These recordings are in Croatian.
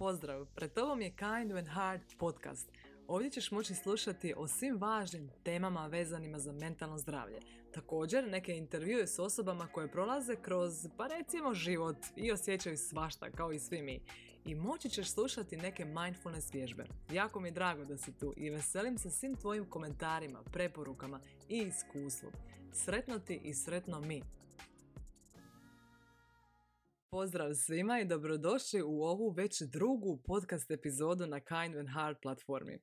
Pozdrav, pred tobom je Kind and Hard podcast. Ovdje ćeš moći slušati o svim važnim temama vezanima za mentalno zdravlje. Također neke intervjue s osobama koje prolaze kroz, pa recimo, život i osjećaju svašta kao i svi mi. I moći ćeš slušati neke mindfulness vježbe. Jako mi je drago da si tu i veselim se svim tvojim komentarima, preporukama i iskustvom. Sretno ti i sretno mi! Pozdrav svima i dobrodošli u ovu već drugu podcast epizodu na Kind and Hard platformi.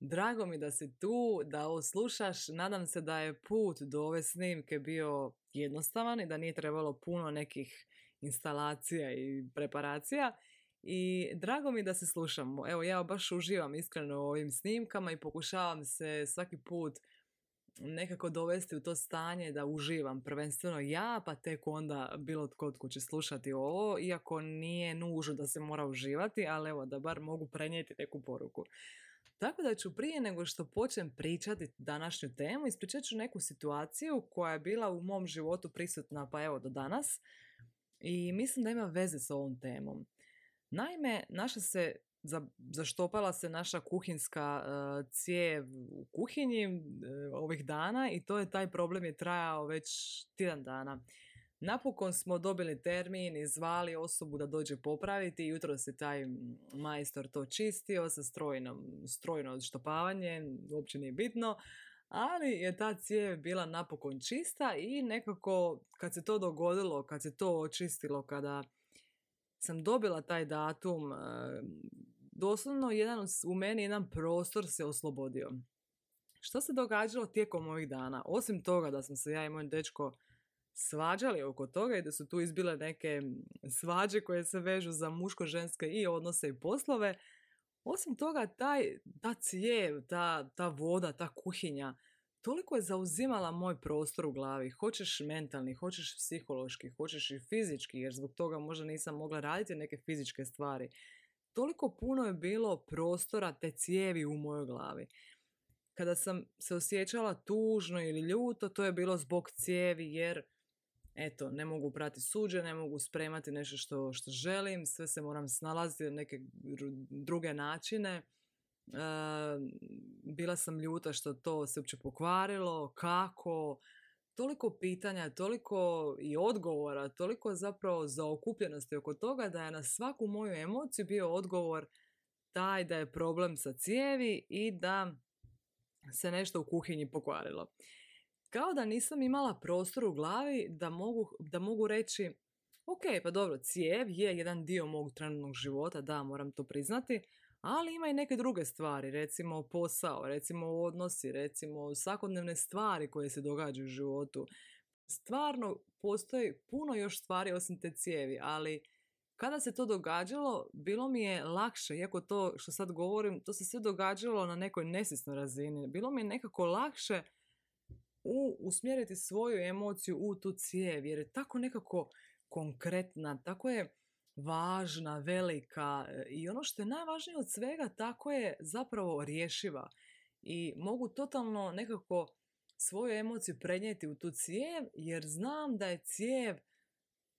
Drago mi da si tu, da ovo slušaš. Nadam se da je put do ove snimke bio jednostavan i da nije trebalo puno nekih instalacija i preparacija. I drago mi da se slušamo. Evo, ja baš uživam iskreno u ovim snimkama i pokušavam se svaki put nekako dovesti u to stanje da uživam prvenstveno ja, pa tek onda bilo tko tko će slušati ovo, iako nije nužno da se mora uživati, ali evo da bar mogu prenijeti neku poruku. Tako da ću prije nego što počnem pričati današnju temu, ispričat ću neku situaciju koja je bila u mom životu prisutna pa evo do danas i mislim da ima veze s ovom temom. Naime, naša se zaštopala se naša kuhinska uh, cijev u kuhinji uh, ovih dana i to je taj problem je trajao već tjedan dana. Napokon smo dobili termin i zvali osobu da dođe popraviti. Jutro se taj majstor to čistio sa strojnom, strojno odštopavanje, uopće nije bitno. Ali je ta cijev bila napokon čista i nekako kad se to dogodilo, kad se to očistilo, kada sam dobila taj datum, doslovno jedan, u meni jedan prostor se oslobodio. Što se događalo tijekom ovih dana? Osim toga da sam se ja i moj dečko svađali oko toga i da su tu izbile neke svađe koje se vežu za muško-ženske i odnose i poslove, osim toga taj, ta cijev, ta, ta voda, ta kuhinja, toliko je zauzimala moj prostor u glavi. Hoćeš mentalni, hoćeš psihološki, hoćeš i fizički, jer zbog toga možda nisam mogla raditi neke fizičke stvari toliko puno je bilo prostora te cijevi u mojoj glavi. Kada sam se osjećala tužno ili ljuto, to je bilo zbog cijevi jer eto, ne mogu prati suđe, ne mogu spremati nešto što, što želim, sve se moram snalaziti na neke druge načine. Bila sam ljuta što to se uopće pokvarilo, kako, toliko pitanja, toliko i odgovora, toliko zapravo zaokupljenosti oko toga da je na svaku moju emociju bio odgovor taj da je problem sa cijevi i da se nešto u kuhinji pokvarilo. Kao da nisam imala prostor u glavi da mogu, da mogu reći ok, pa dobro, cijev je jedan dio mog trenutnog života, da, moram to priznati, ali ima i neke druge stvari, recimo posao, recimo odnosi, recimo svakodnevne stvari koje se događaju u životu. Stvarno postoji puno još stvari osim te cijevi, ali kada se to događalo, bilo mi je lakše, iako to što sad govorim, to se sve događalo na nekoj nesisnoj razini. Bilo mi je nekako lakše u, usmjeriti svoju emociju u tu cijev, jer je tako nekako konkretna, tako je važna, velika e, i ono što je najvažnije od svega tako je zapravo rješiva i mogu totalno nekako svoju emociju prenijeti u tu cijev jer znam da je cijev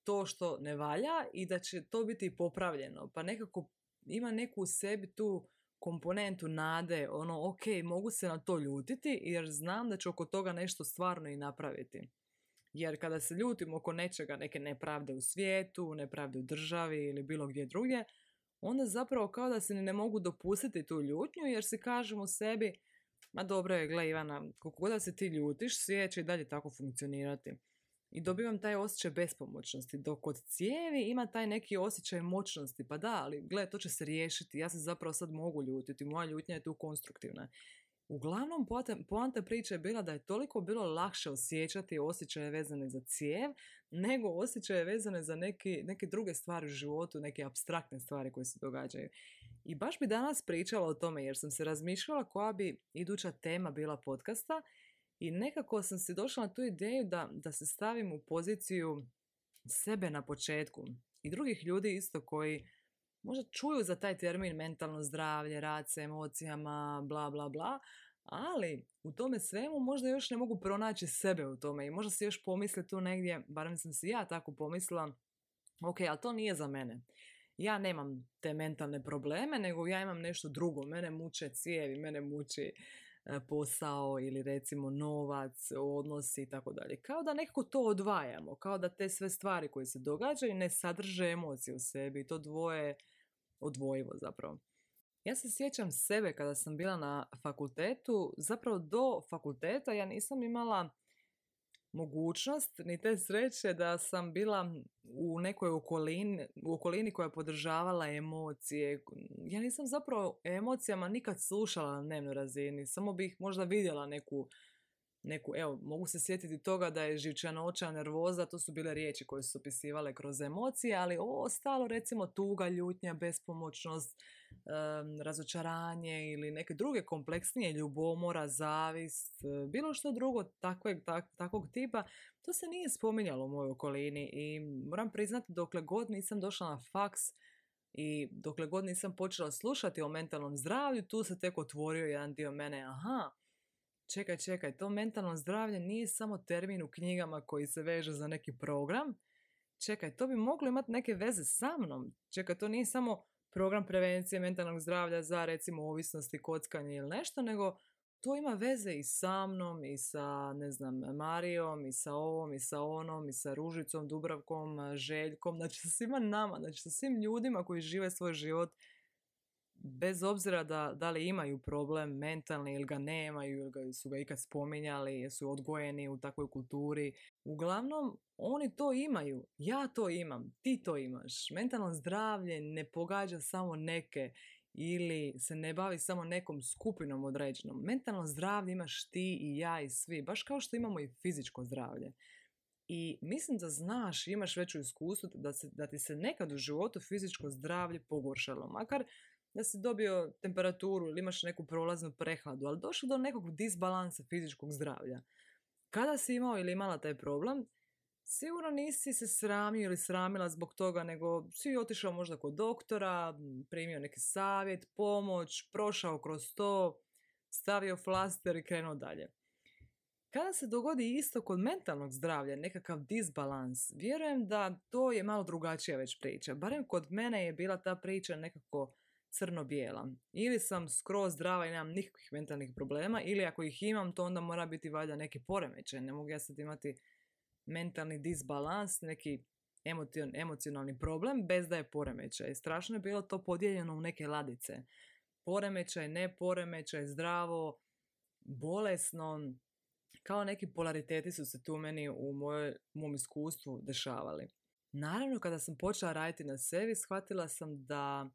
to što ne valja i da će to biti popravljeno pa nekako ima neku u sebi tu komponentu nade, ono ok, mogu se na to ljutiti jer znam da ću oko toga nešto stvarno i napraviti. Jer kada se ljutimo oko nečega, neke nepravde u svijetu, nepravde u državi ili bilo gdje drugdje, onda zapravo kao da se ne mogu dopustiti tu ljutnju jer si kažemo sebi, ma dobro je, gle Ivana, koliko da se ti ljutiš, svijet će i dalje tako funkcionirati. I dobivam taj osjećaj bespomoćnosti, dok kod cijevi ima taj neki osjećaj moćnosti, pa da, ali gle, to će se riješiti, ja se zapravo sad mogu ljutiti, moja ljutnja je tu konstruktivna. Uglavnom, poanta priče je bila da je toliko bilo lakše osjećati osjećaje vezane za cijev, nego osjećaje vezane za neki, neke druge stvari u životu, neke abstraktne stvari koje se događaju. I baš bi danas pričala o tome, jer sam se razmišljala koja bi iduća tema bila podcasta i nekako sam se došla na tu ideju da, da se stavim u poziciju sebe na početku i drugih ljudi isto koji možda čuju za taj termin mentalno zdravlje, rad sa emocijama, bla bla bla, ali u tome svemu možda još ne mogu pronaći sebe u tome i možda se još pomisle tu negdje, barem sam si ja tako pomislila, ok, ali to nije za mene. ja nemam te mentalne probleme, nego ja imam nešto drugo. Mene muče cijevi, mene muči e, posao ili recimo novac, odnosi i tako dalje. Kao da nekako to odvajamo, kao da te sve stvari koje se događaju ne sadrže emocije u sebi. To dvoje odvojivo zapravo. Ja se sjećam sebe kada sam bila na fakultetu, zapravo do fakulteta ja nisam imala mogućnost ni te sreće da sam bila u nekoj okolini, u okolini koja podržavala emocije. Ja nisam zapravo emocijama nikad slušala na dnevnoj razini, samo bih možda vidjela neku neku, evo, mogu se sjetiti toga da je živčanoća, nervoza, to su bile riječi koje su opisivale kroz emocije, ali ostalo recimo tuga, ljutnja, bespomoćnost, razočaranje ili neke druge kompleksnije ljubomora, zavist, e, bilo što drugo takvog, takvog tipa, to se nije spominjalo u mojoj okolini i moram priznati dokle god nisam došla na faks i dokle god nisam počela slušati o mentalnom zdravlju, tu se tek otvorio jedan dio mene, aha, čekaj, čekaj, to mentalno zdravlje nije samo termin u knjigama koji se veže za neki program. Čekaj, to bi moglo imati neke veze sa mnom. Čekaj, to nije samo program prevencije mentalnog zdravlja za recimo ovisnosti, kockanje ili nešto, nego to ima veze i sa mnom, i sa, ne znam, Marijom, i sa ovom, i sa onom, i sa Ružicom, Dubravkom, Željkom, znači sa svima nama, znači sa svim ljudima koji žive svoj život bez obzira da, da li imaju problem mentalni ili ga nemaju ili ga, su ga ikad spominjali, jesu odgojeni u takvoj kulturi. Uglavnom, oni to imaju. Ja to imam. Ti to imaš. Mentalno zdravlje ne pogađa samo neke ili se ne bavi samo nekom skupinom određenom. Mentalno zdravlje imaš ti i ja i svi. Baš kao što imamo i fizičko zdravlje. I mislim da znaš, imaš veću iskustvu da, se, da ti se nekad u životu fizičko zdravlje pogoršalo. Makar da si dobio temperaturu ili imaš neku prolaznu prehladu, ali došlo do nekog disbalansa fizičkog zdravlja. Kada si imao ili imala taj problem, sigurno nisi se sramio ili sramila zbog toga, nego si otišao možda kod doktora, primio neki savjet, pomoć, prošao kroz to, stavio flaster i krenuo dalje. Kada se dogodi isto kod mentalnog zdravlja, nekakav disbalans, vjerujem da to je malo drugačija već priča. Barem kod mene je bila ta priča nekako crno-bijela. Ili sam skroz zdrava i nemam nikakvih mentalnih problema, ili ako ih imam, to onda mora biti valjda neki poremećaj. Ne mogu ja sad imati mentalni disbalans, neki emocionalni problem bez da je poremećaj. Strašno je bilo to podijeljeno u neke ladice. Poremećaj, ne poremećaj, zdravo, bolesno, kao neki polariteti su se tu meni u mojoj, mom iskustvu dešavali. Naravno, kada sam počela raditi na sebi, shvatila sam da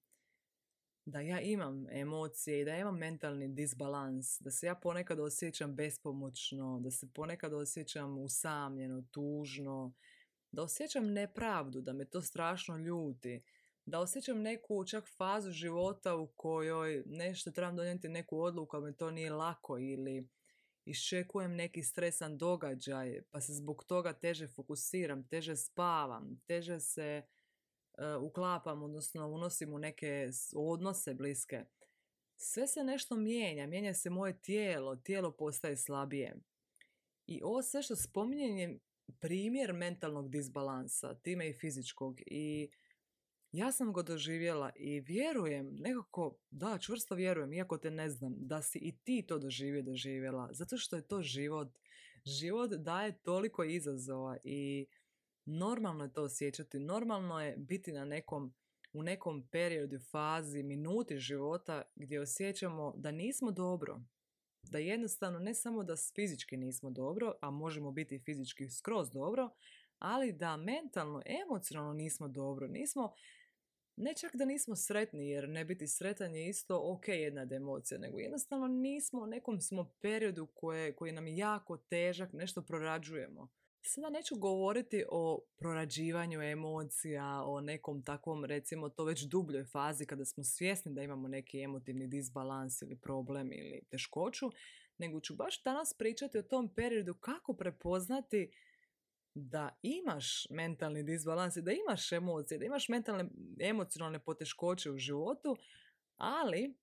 da ja imam emocije i da imam mentalni disbalans, da se ja ponekad osjećam bespomoćno, da se ponekad osjećam usamljeno, tužno, da osjećam nepravdu, da me to strašno ljuti, da osjećam neku čak fazu života u kojoj nešto trebam donijeti neku odluku, a mi to nije lako ili iščekujem neki stresan događaj, pa se zbog toga teže fokusiram, teže spavam, teže se E, uklapam, odnosno unosim u neke odnose bliske. Sve se nešto mijenja, mijenja se moje tijelo, tijelo postaje slabije. I ovo sve što spominjem je primjer mentalnog disbalansa, time i fizičkog. I ja sam ga doživjela i vjerujem, nekako, da, čvrsto vjerujem, iako te ne znam, da si i ti to doživio, doživjela. Zato što je to život. Život daje toliko izazova i Normalno je to osjećati, normalno je biti na nekom, u nekom periodu, fazi, minuti života gdje osjećamo da nismo dobro. Da jednostavno ne samo da fizički nismo dobro, a možemo biti fizički skroz dobro, ali da mentalno, emocionalno nismo dobro. Nismo, ne čak da nismo sretni, jer ne biti sretan je isto ok jedna emocija, nego jednostavno nismo u nekom smo periodu koje, koji nam je jako težak, nešto prorađujemo. Sada neću govoriti o prorađivanju emocija, o nekom takvom, recimo, to već dubljoj fazi kada smo svjesni da imamo neki emotivni disbalans ili problem ili teškoću, nego ću baš danas pričati o tom periodu kako prepoznati da imaš mentalni disbalans i da imaš emocije, da imaš mentalne emocionalne poteškoće u životu, ali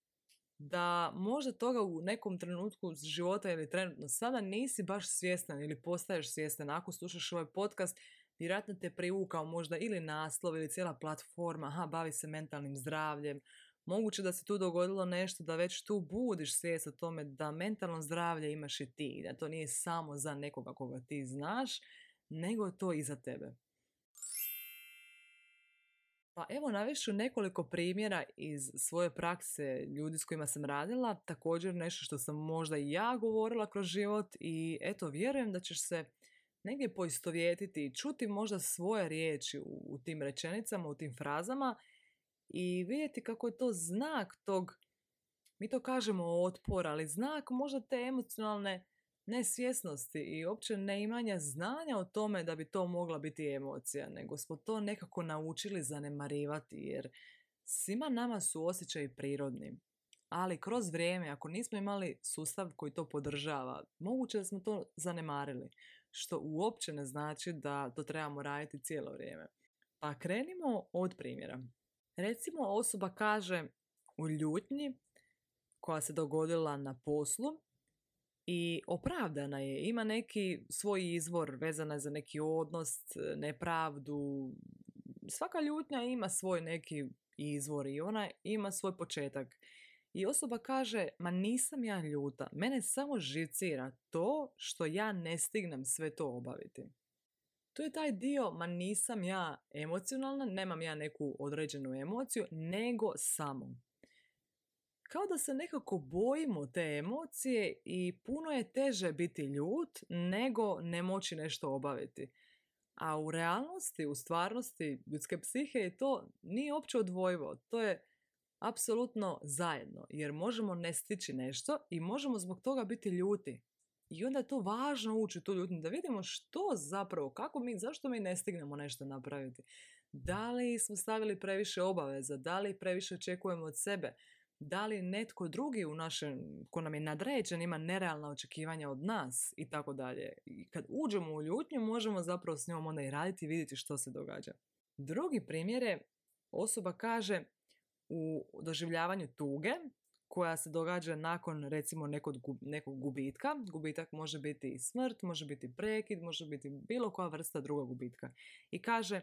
da možda toga u nekom trenutku života ili trenutno sada nisi baš svjestan ili postaješ svjestan. Ako slušaš ovaj podcast, Vjerojatno te privukao možda ili naslov ili cijela platforma, aha, bavi se mentalnim zdravljem. Moguće da se tu dogodilo nešto da već tu budiš svijest o tome da mentalno zdravlje imaš i ti, da to nije samo za nekoga koga ti znaš, nego je to i za tebe. Pa evo navešću nekoliko primjera iz svoje prakse ljudi s kojima sam radila, također nešto što sam možda i ja govorila kroz život i eto vjerujem da ćeš se negdje poistovjetiti i čuti možda svoje riječi u, u tim rečenicama, u tim frazama i vidjeti kako je to znak tog, mi to kažemo otpor, ali znak možda te emocionalne nesvjesnosti i uopće neimanja znanja o tome da bi to mogla biti emocija, nego smo to nekako naučili zanemarivati jer svima nama su osjećaji prirodni. Ali kroz vrijeme, ako nismo imali sustav koji to podržava, moguće da smo to zanemarili, što uopće ne znači da to trebamo raditi cijelo vrijeme. Pa krenimo od primjera. Recimo osoba kaže u ljutnji koja se dogodila na poslu i opravdana je, ima neki svoj izvor vezana za neki odnos, nepravdu. Svaka ljutnja ima svoj neki izvor i ona ima svoj početak. I osoba kaže, ma nisam ja ljuta, mene samo živcira to što ja ne stignem sve to obaviti. To je taj dio, ma nisam ja emocionalna, nemam ja neku određenu emociju, nego samo kao da se nekako bojimo te emocije i puno je teže biti ljut nego ne moći nešto obaviti. A u realnosti, u stvarnosti ljudske psihe je to nije uopće odvojivo. To je apsolutno zajedno jer možemo ne stići nešto i možemo zbog toga biti ljuti. I onda je to važno ući tu ljutnju da vidimo što zapravo, kako mi, zašto mi ne stignemo nešto napraviti. Da li smo stavili previše obaveza, da li previše očekujemo od sebe, da li netko drugi u našem, ko nam je nadređen, ima nerealna očekivanja od nas i tako dalje. I kad uđemo u ljutnju, možemo zapravo s njom onda i raditi i vidjeti što se događa. Drugi primjer je, osoba kaže u doživljavanju tuge, koja se događa nakon recimo nekog, nekog gubitka. Gubitak može biti smrt, može biti prekid, može biti bilo koja vrsta drugog gubitka. I kaže,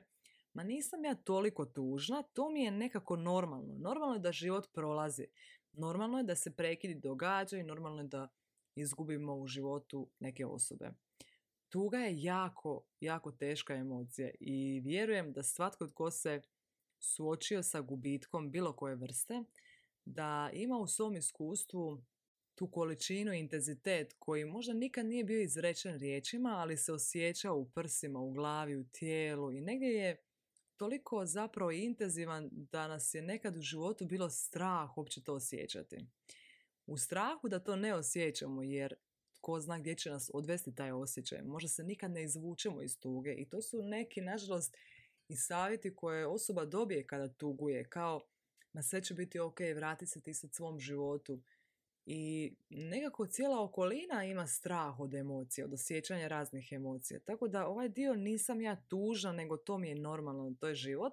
ma nisam ja toliko tužna, to mi je nekako normalno. Normalno je da život prolazi. Normalno je da se prekidi događaju i normalno je da izgubimo u životu neke osobe. Tuga je jako, jako teška emocija i vjerujem da svatko tko se suočio sa gubitkom bilo koje vrste, da ima u svom iskustvu tu količinu intenzitet koji možda nikad nije bio izrečen riječima, ali se osjeća u prsima, u glavi, u tijelu i negdje je toliko zapravo intenzivan da nas je nekad u životu bilo strah uopće to osjećati. U strahu da to ne osjećamo jer tko zna gdje će nas odvesti taj osjećaj. Možda se nikad ne izvučemo iz tuge i to su neki, nažalost, i savjeti koje osoba dobije kada tuguje, kao ma sve će biti ok, vrati se ti sad svom životu. I nekako cijela okolina ima strah od emocija, od osjećanja raznih emocija. Tako da ovaj dio nisam ja tužna, nego to mi je normalno, to je život.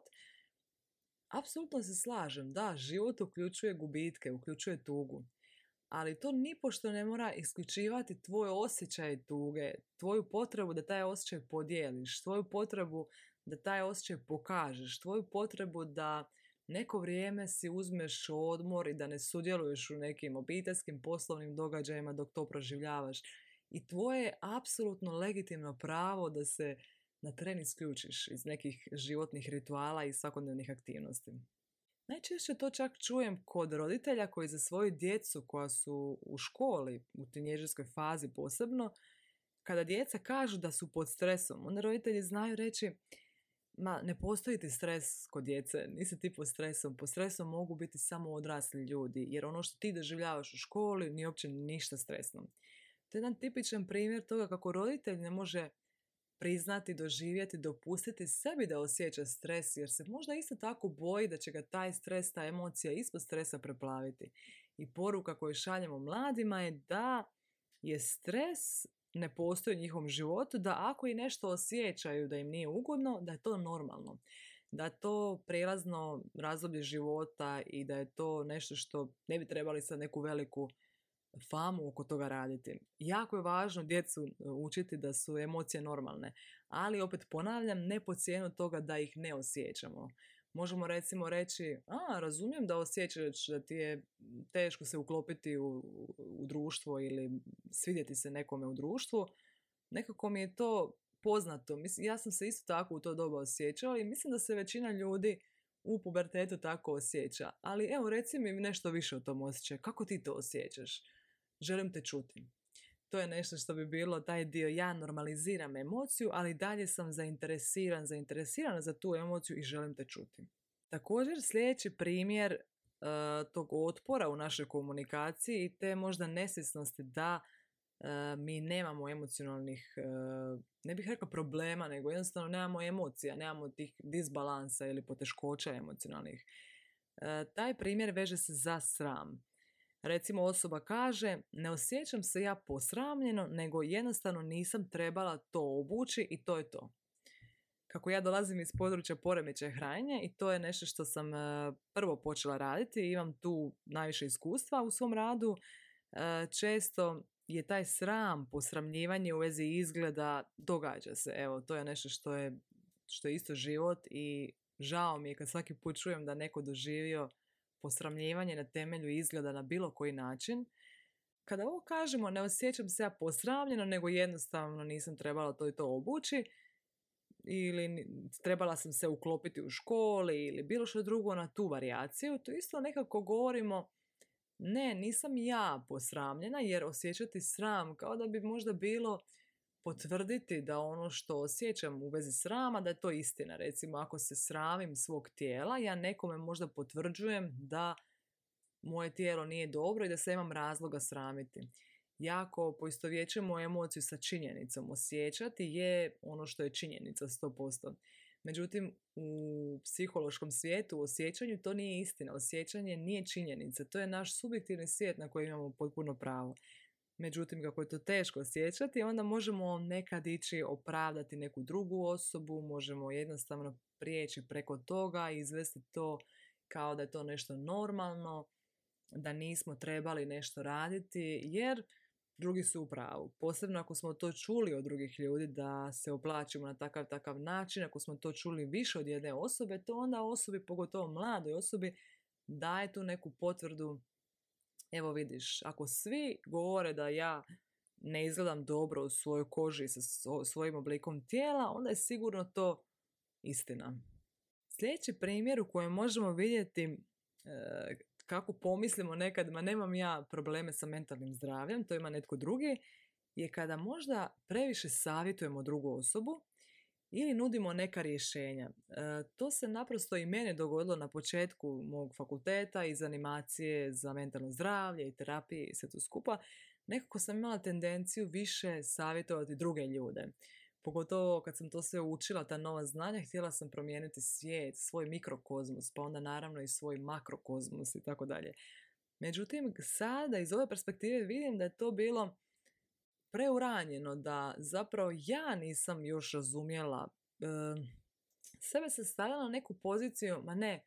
Apsolutno se slažem, da, život uključuje gubitke, uključuje tugu. Ali to nipošto ne mora isključivati tvoj osjećaj tuge, tvoju potrebu da taj osjećaj podijeliš, tvoju potrebu da taj osjećaj pokažeš, tvoju potrebu da neko vrijeme si uzmeš odmor i da ne sudjeluješ u nekim obiteljskim poslovnim događajima dok to proživljavaš. I tvoje je apsolutno legitimno pravo da se na tren isključiš iz nekih životnih rituala i svakodnevnih aktivnosti. Najčešće to čak čujem kod roditelja koji za svoju djecu koja su u školi, u tinježerskoj fazi posebno, kada djeca kažu da su pod stresom, onda roditelji znaju reći Ma, ne postoji ti stres kod djece, nisi ti pod stresom. Pod stresom mogu biti samo odrasli ljudi, jer ono što ti doživljavaš u školi nije uopće ništa stresno. To je jedan tipičan primjer toga kako roditelj ne može priznati, doživjeti, dopustiti sebi da osjeća stres, jer se možda isto tako boji da će ga taj stres, ta emocija ispod stresa preplaviti. I poruka koju šaljemo mladima je da je stres ne postoji u njihovom životu, da ako i nešto osjećaju da im nije ugodno, da je to normalno. Da je to prelazno razdoblje života i da je to nešto što ne bi trebali sad neku veliku famu oko toga raditi. Jako je važno djecu učiti da su emocije normalne, Ali opet ponavljam, ne po cijenu toga da ih ne osjećamo. Možemo recimo reći, a razumijem da osjećaš da ti je teško se uklopiti u, u društvo ili svidjeti se nekome u društvu. Nekako mi je to poznato. Mislim, ja sam se isto tako u to doba osjećala i mislim da se većina ljudi u pubertetu tako osjeća. Ali evo, reci mi nešto više o tom osjećaju. Kako ti to osjećaš? Želim te čuti. To je nešto što bi bilo taj dio, ja normaliziram emociju, ali dalje sam zainteresiran, zainteresirana za tu emociju i želim te čuti. Također sljedeći primjer uh, tog otpora u našoj komunikaciji i te možda nesvjesnosti da E, mi nemamo emocionalnih, e, ne bih rekla problema, nego jednostavno nemamo emocija, nemamo tih disbalansa ili poteškoća emocionalnih. Taj primjer veže se za sram. Recimo osoba kaže, ne osjećam se ja posramljeno, nego jednostavno nisam trebala to obući i to je to. Kako ja dolazim iz područja poremećaja hranjenja i to je nešto što sam prvo počela raditi imam tu najviše iskustva u svom radu, često je taj sram, posramljivanje u vezi izgleda, događa se. Evo, to je nešto što je, što je isto život i žao mi je kad svaki put čujem da neko doživio posramljivanje na temelju izgleda na bilo koji način. Kada ovo kažemo, ne osjećam se ja posramljeno, nego jednostavno nisam trebala to i to obući, ili trebala sam se uklopiti u školi ili bilo što drugo na tu varijaciju, to isto nekako govorimo ne, nisam ja posramljena jer osjećati sram kao da bi možda bilo potvrditi da ono što osjećam u vezi srama da je to istina. Recimo ako se sramim svog tijela, ja nekome možda potvrđujem da moje tijelo nije dobro i da se imam razloga sramiti. Jako poistovjećujemo emociju sa činjenicom. Osjećati je ono što je činjenica 100%. Međutim, u psihološkom svijetu, u osjećanju, to nije istina. Osjećanje nije činjenica. To je naš subjektivni svijet na koji imamo potpuno pravo. Međutim, kako je to teško osjećati, onda možemo nekad ići opravdati neku drugu osobu, možemo jednostavno prijeći preko toga i izvesti to kao da je to nešto normalno, da nismo trebali nešto raditi, jer drugi su u pravu. Posebno ako smo to čuli od drugih ljudi da se oplaćimo na takav takav način, ako smo to čuli više od jedne osobe, to onda osobi, pogotovo mladoj osobi, daje tu neku potvrdu evo vidiš, ako svi govore da ja ne izgledam dobro u svojoj koži sa svojim oblikom tijela, onda je sigurno to istina. Sljedeći primjer u kojem možemo vidjeti e, kako pomislimo nekad, ma nemam ja probleme sa mentalnim zdravljem, to ima netko drugi, je kada možda previše savjetujemo drugu osobu ili nudimo neka rješenja. E, to se naprosto i mene dogodilo na početku mog fakulteta iz animacije za mentalno zdravlje i terapije i sve to skupa. Nekako sam imala tendenciju više savjetovati druge ljude. Pogotovo kad sam to sve učila, ta nova znanja, htjela sam promijeniti svijet, svoj mikrokozmos, pa onda naravno i svoj makrokozmos i tako dalje. Međutim, sada iz ove perspektive vidim da je to bilo preuranjeno, da zapravo ja nisam još razumjela, sebe se stavila na neku poziciju, ma ne,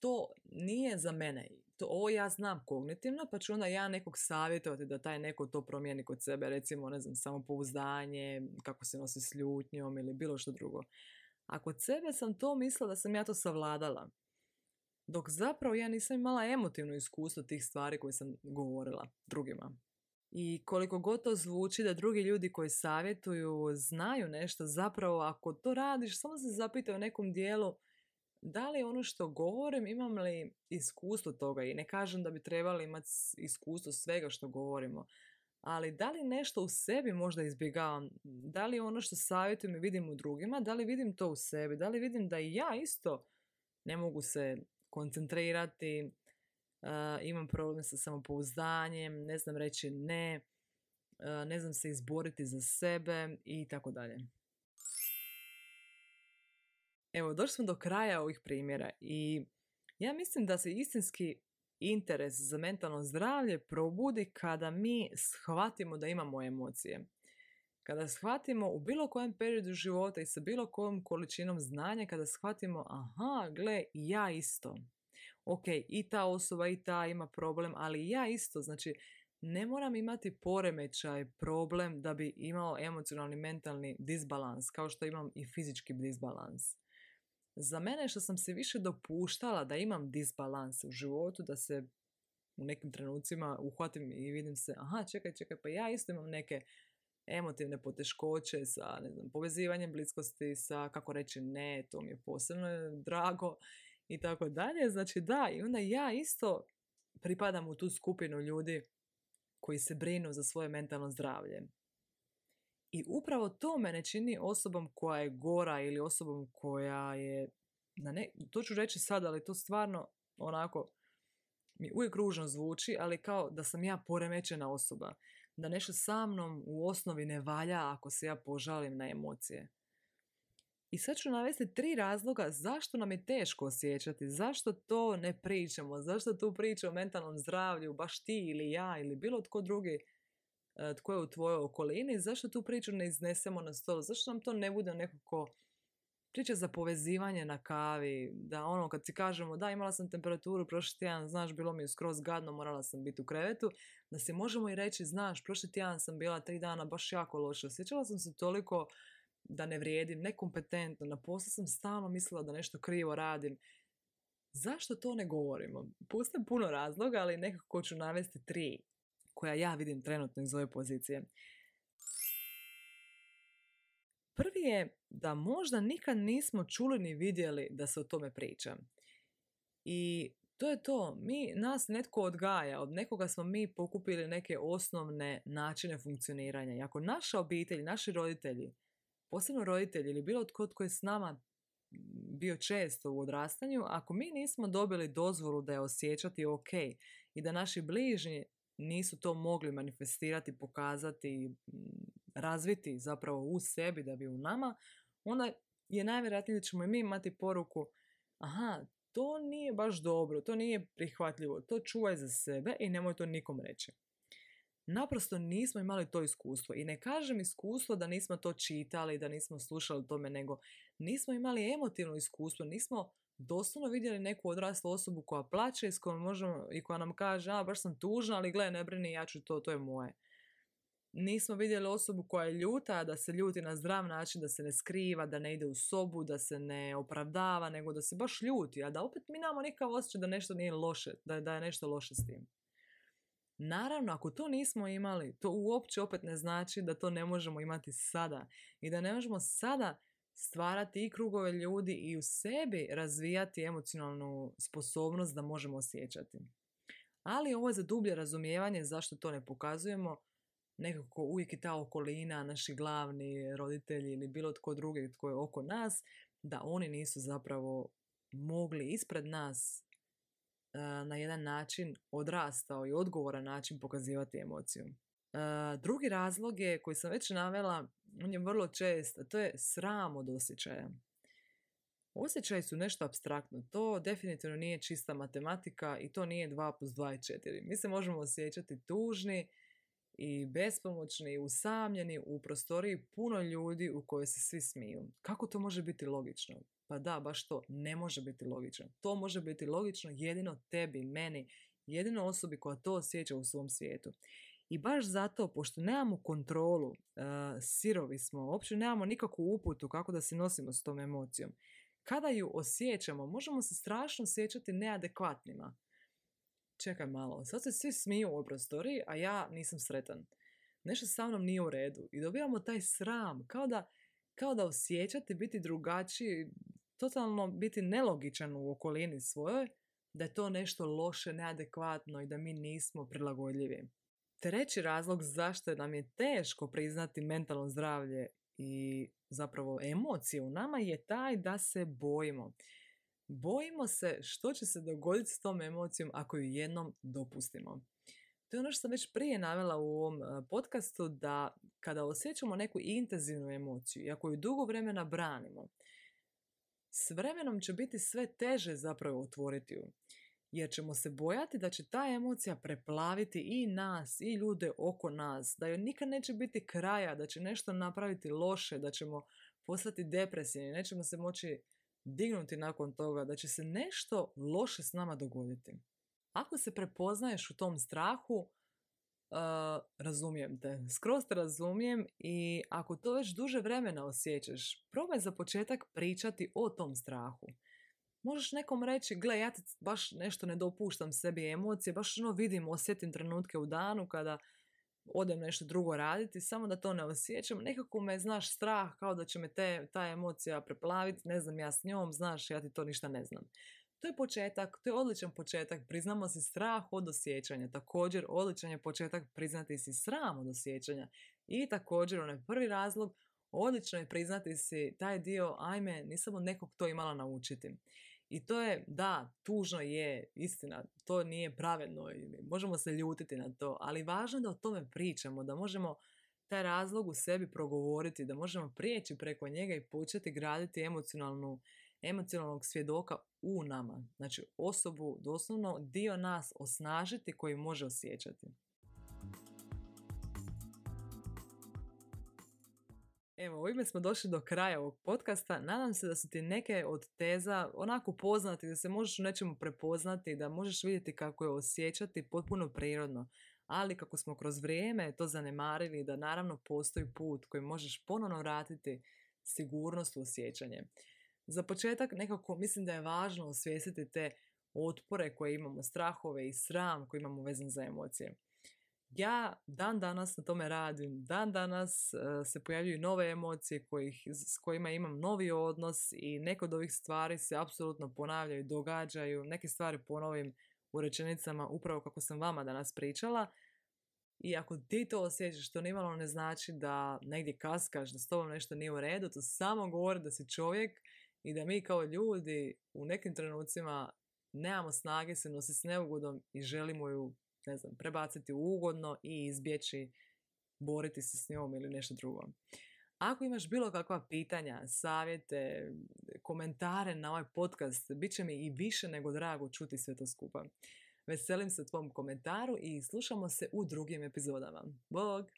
to nije za mene. To, ovo ja znam kognitivno, pa ću onda ja nekog savjetovati da taj neko to promijeni kod sebe, recimo, ne znam, samopouzdanje, kako se nosi s ljutnjom ili bilo što drugo. A kod sebe sam to mislila da sam ja to savladala. Dok zapravo ja nisam imala emotivno iskustvo tih stvari koje sam govorila drugima. I koliko god to zvuči da drugi ljudi koji savjetuju znaju nešto, zapravo ako to radiš, samo se zapitaj u nekom dijelu da li ono što govorim, imam li iskustvo toga? I ne kažem da bi trebali imati iskustvo svega što govorimo, ali da li nešto u sebi možda izbjegavam, da li ono što savjetujem i vidim u drugima, da li vidim to u sebi, da li vidim da i ja isto ne mogu se koncentrirati, imam problem sa samopouzdanjem, ne znam reći ne, ne znam se izboriti za sebe i tako dalje. Evo, došli smo do kraja ovih primjera i ja mislim da se istinski interes za mentalno zdravlje probudi kada mi shvatimo da imamo emocije. Kada shvatimo u bilo kojem periodu života i sa bilo kojom količinom znanja, kada shvatimo, aha, gle, ja isto. Ok, i ta osoba i ta ima problem, ali ja isto. Znači, ne moram imati poremećaj, problem da bi imao emocionalni, mentalni disbalans, kao što imam i fizički disbalans. Za mene što sam se više dopuštala da imam disbalans u životu, da se u nekim trenucima uhvatim i vidim se, aha, čekaj, čekaj, pa ja isto imam neke emotivne poteškoće sa ne znam, povezivanjem bliskosti, sa kako reći ne, to mi je posebno drago i tako dalje. Znači da, i onda ja isto pripadam u tu skupinu ljudi koji se brinu za svoje mentalno zdravlje. I upravo to mene čini osobom koja je gora ili osobom koja je, na ne, to ću reći sad, ali to stvarno onako mi uvijek ružno zvuči, ali kao da sam ja poremećena osoba. Da nešto sa mnom u osnovi ne valja ako se ja požalim na emocije. I sad ću navesti tri razloga zašto nam je teško osjećati, zašto to ne pričamo, zašto tu priča o mentalnom zdravlju, baš ti ili ja ili bilo tko drugi e, tko je u tvojoj okolini, zašto tu priču ne iznesemo na stol, zašto nam to ne bude nekako priča za povezivanje na kavi, da ono kad si kažemo da imala sam temperaturu prošli tjedan, znaš bilo mi je skroz gadno, morala sam biti u krevetu, da se možemo i reći znaš prošli tjedan sam bila tri dana baš jako loše, osjećala sam se toliko da ne vrijedim, nekompetentno, na poslu sam stalno mislila da nešto krivo radim. Zašto to ne govorimo? Pustim puno razloga, ali nekako ću navesti tri koja ja vidim trenutno iz ove pozicije. Prvi je da možda nikad nismo čuli ni vidjeli da se o tome priča. I to je to. Mi, nas netko odgaja, od nekoga smo mi pokupili neke osnovne načine funkcioniranja. I ako naša obitelj, naši roditelji posebno roditelji ili bilo tko tko je s nama bio često u odrastanju, ako mi nismo dobili dozvolu da je osjećati ok i da naši bližnji nisu to mogli manifestirati, pokazati, razviti zapravo u sebi da bi u nama, onda je najvjerojatnije da ćemo i mi imati poruku aha, to nije baš dobro, to nije prihvatljivo, to čuvaj za sebe i nemoj to nikom reći naprosto nismo imali to iskustvo. I ne kažem iskustvo da nismo to čitali, da nismo slušali tome, nego nismo imali emotivno iskustvo, nismo doslovno vidjeli neku odraslu osobu koja plaće i, s kojom možemo, i koja nam kaže, a baš sam tužna, ali gle, ne brini, ja ću to, to je moje. Nismo vidjeli osobu koja je ljuta, da se ljuti na zdrav način, da se ne skriva, da ne ide u sobu, da se ne opravdava, nego da se baš ljuti, a da opet mi nemamo nikakav osjećaj da nešto nije loše, da, da je nešto loše s tim. Naravno, ako to nismo imali, to uopće opet ne znači da to ne možemo imati sada i da ne možemo sada stvarati i krugove ljudi i u sebi razvijati emocionalnu sposobnost da možemo osjećati. Ali ovo je za dublje razumijevanje zašto to ne pokazujemo. Nekako uvijek je ta okolina, naši glavni roditelji ili bilo tko drugi tko je oko nas, da oni nisu zapravo mogli ispred nas na jedan način odrastao i odgovoran način pokazivati emociju. E, drugi razlog je, koji sam već navela, on je vrlo čest, a to je sram od osjećaja. Osjećaji su nešto abstraktno. To definitivno nije čista matematika i to nije 2 plus 2 je 4. Mi se možemo osjećati tužni i bespomoćni i usamljeni u prostoriji puno ljudi u kojoj se svi smiju. Kako to može biti logično? Pa da, baš to. Ne može biti logično. To može biti logično jedino tebi, meni, jedino osobi koja to osjeća u svom svijetu. I baš zato, pošto nemamo kontrolu, uh, sirovi smo, uopće nemamo nikakvu uputu kako da se nosimo s tom emocijom. Kada ju osjećamo, možemo se strašno osjećati neadekvatnima. Čekaj malo, sad se svi smiju u prostoriji, a ja nisam sretan. Nešto sa mnom nije u redu. I dobivamo taj sram, kao da, kao da osjećate biti drugačiji, totalno biti nelogičan u okolini svojoj, da je to nešto loše, neadekvatno i da mi nismo prilagodljivi. Treći razlog zašto nam je teško priznati mentalno zdravlje i zapravo emocije u nama je taj da se bojimo. Bojimo se što će se dogoditi s tom emocijom ako ju jednom dopustimo. To je ono što sam već prije navela u ovom e, podcastu da kada osjećamo neku intenzivnu emociju i ako ju dugo vremena branimo, s vremenom će biti sve teže zapravo otvoriti ju. Jer ćemo se bojati da će ta emocija preplaviti i nas i ljude oko nas, da joj nikad neće biti kraja, da će nešto napraviti loše, da ćemo postati depresivni, nećemo se moći dignuti nakon toga, da će se nešto loše s nama dogoditi. Ako se prepoznaješ u tom strahu, razumijem te, skroz te razumijem i ako to već duže vremena osjećaš, probaj za početak pričati o tom strahu. Možeš nekom reći, gle, ja baš nešto ne dopuštam sebi emocije, baš ono vidim, osjetim trenutke u danu kada odem nešto drugo raditi, samo da to ne osjećam. Nekako me, znaš, strah kao da će me te, ta emocija preplaviti, ne znam ja s njom, znaš, ja ti to ništa ne znam. To je početak, to je odličan početak, priznamo si strah od osjećanja. Također, odličan je početak priznati si sram od osjećanja. I također, onaj prvi razlog, odlično je priznati si taj dio, ajme, nisam od nekog to imala naučiti. I to je, da, tužno je, istina, to nije pravedno možemo se ljutiti na to, ali važno je da o tome pričamo, da možemo taj razlog u sebi progovoriti, da možemo prijeći preko njega i početi graditi emocionalnu, emocionalnog svjedoka u nama. Znači osobu, doslovno dio nas osnažiti koji može osjećati. Evo, ovime smo došli do kraja ovog podcasta. Nadam se da su ti neke od teza onako poznati, da se možeš u nečemu prepoznati, da možeš vidjeti kako je osjećati potpuno prirodno. Ali kako smo kroz vrijeme to zanemarili, da naravno postoji put koji možeš ponovno vratiti sigurnost u osjećanje. Za početak nekako mislim da je važno osvijestiti te otpore koje imamo, strahove i sram koje imamo vezan za emocije. Ja dan danas na tome radim, dan danas e, se pojavljuju nove emocije kojih, s kojima imam novi odnos i neke od ovih stvari se apsolutno ponavljaju, događaju, neke stvari ponovim u rečenicama upravo kako sam vama danas pričala. I ako ti to osjećaš, to nimalo ne znači da negdje kaskaš, da s tobom nešto nije u redu, to samo govori da si čovjek i da mi kao ljudi u nekim trenucima nemamo snage se nositi s neugodom i želimo ju ne znam, prebaciti ugodno i izbjeći boriti se s njom ili nešto drugo. Ako imaš bilo kakva pitanja, savjete, komentare na ovaj podcast, bit će mi i više nego drago čuti sve to skupa. Veselim se tvom komentaru i slušamo se u drugim epizodama. Bog!